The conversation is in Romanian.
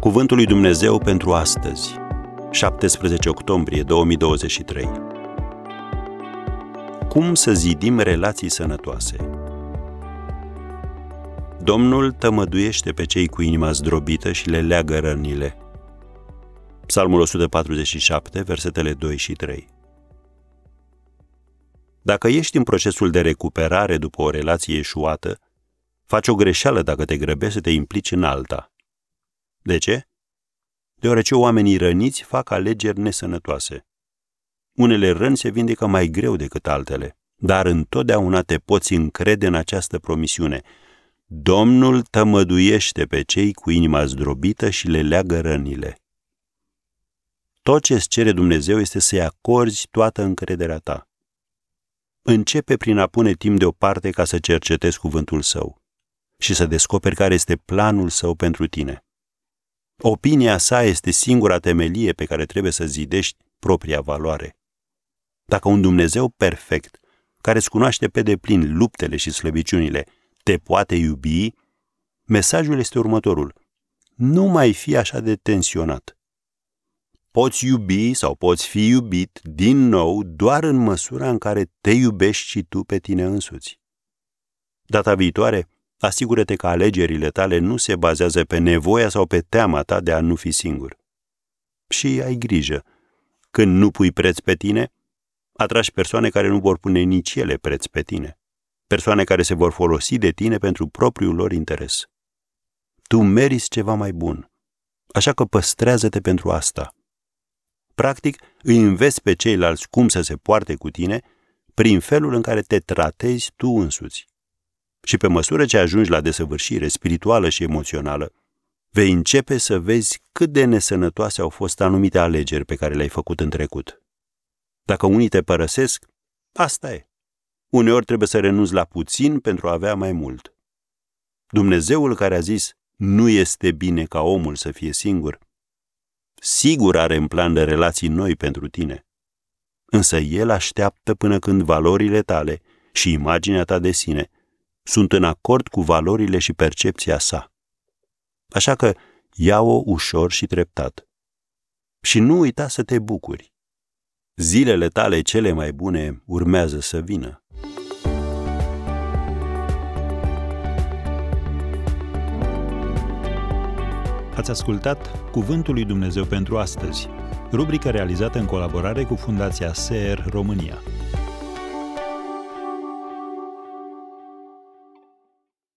Cuvântul lui Dumnezeu pentru astăzi, 17 octombrie 2023. Cum să zidim relații sănătoase? Domnul tămăduiește pe cei cu inima zdrobită și le leagă rănile. Psalmul 147, versetele 2 și 3. Dacă ești în procesul de recuperare după o relație eșuată, faci o greșeală dacă te grăbești să te implici în alta. De ce? Deoarece oamenii răniți fac alegeri nesănătoase. Unele răni se vindecă mai greu decât altele, dar întotdeauna te poți încrede în această promisiune. Domnul tămăduiește pe cei cu inima zdrobită și le leagă rănile. Tot ce îți cere Dumnezeu este să-i acorzi toată încrederea ta. Începe prin a pune timp deoparte ca să cercetezi cuvântul său și să descoperi care este planul său pentru tine. Opinia sa este singura temelie pe care trebuie să zidești propria valoare. Dacă un Dumnezeu perfect, care îți cunoaște pe deplin luptele și slăbiciunile, te poate iubi, mesajul este următorul. Nu mai fi așa de tensionat. Poți iubi sau poți fi iubit din nou doar în măsura în care te iubești și tu pe tine însuți. Data viitoare, asigură-te că alegerile tale nu se bazează pe nevoia sau pe teama ta de a nu fi singur. Și ai grijă. Când nu pui preț pe tine, atragi persoane care nu vor pune nici ele preț pe tine. Persoane care se vor folosi de tine pentru propriul lor interes. Tu meriți ceva mai bun. Așa că păstrează-te pentru asta. Practic, îi înveți pe ceilalți cum să se poarte cu tine prin felul în care te tratezi tu însuți. Și pe măsură ce ajungi la desăvârșire spirituală și emoțională, vei începe să vezi cât de nesănătoase au fost anumite alegeri pe care le-ai făcut în trecut. Dacă unii te părăsesc, asta e. Uneori trebuie să renunți la puțin pentru a avea mai mult. Dumnezeul care a zis, nu este bine ca omul să fie singur, sigur are în plan de relații noi pentru tine. Însă El așteaptă până când valorile tale și imaginea ta de sine – sunt în acord cu valorile și percepția sa. Așa că ia-o ușor și treptat. Și nu uita să te bucuri. Zilele tale cele mai bune urmează să vină. Ați ascultat Cuvântul lui Dumnezeu pentru astăzi, rubrica realizată în colaborare cu Fundația SER România.